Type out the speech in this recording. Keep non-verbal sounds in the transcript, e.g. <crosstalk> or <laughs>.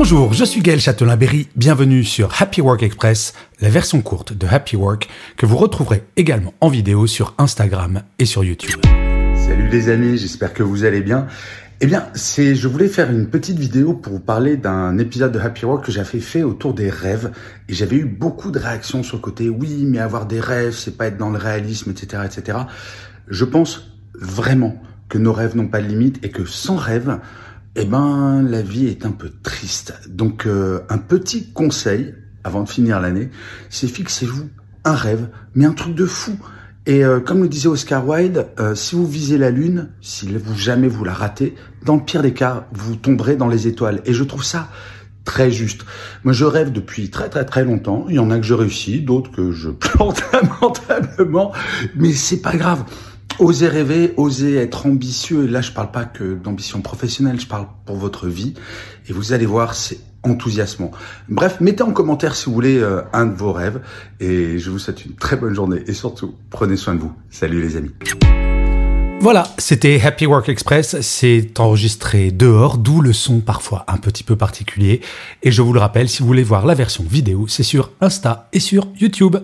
Bonjour, je suis Gaël Châtelain-Berry, bienvenue sur Happy Work Express, la version courte de Happy Work que vous retrouverez également en vidéo sur Instagram et sur YouTube. Salut les amis, j'espère que vous allez bien. Eh bien, je voulais faire une petite vidéo pour vous parler d'un épisode de Happy Work que j'avais fait autour des rêves et j'avais eu beaucoup de réactions sur le côté oui, mais avoir des rêves, c'est pas être dans le réalisme, etc., etc. Je pense vraiment que nos rêves n'ont pas de limite et que sans rêve, eh ben, la vie est un peu triste. Donc, euh, un petit conseil avant de finir l'année, c'est fixez-vous un rêve, mais un truc de fou. Et euh, comme le disait Oscar Wilde, euh, si vous visez la lune, si vous jamais vous la ratez, dans le pire des cas, vous tomberez dans les étoiles. Et je trouve ça très juste. Moi, je rêve depuis très très très longtemps. Il y en a que je réussis, d'autres que je <laughs> plante lamentablement, mais c'est pas grave. Osez rêver, osez être ambitieux. Et là, je parle pas que d'ambition professionnelle, je parle pour votre vie. Et vous allez voir, c'est enthousiasmant. Bref, mettez en commentaire si vous voulez euh, un de vos rêves. Et je vous souhaite une très bonne journée. Et surtout, prenez soin de vous. Salut les amis. Voilà, c'était Happy Work Express. C'est enregistré dehors, d'où le son parfois un petit peu particulier. Et je vous le rappelle, si vous voulez voir la version vidéo, c'est sur Insta et sur YouTube.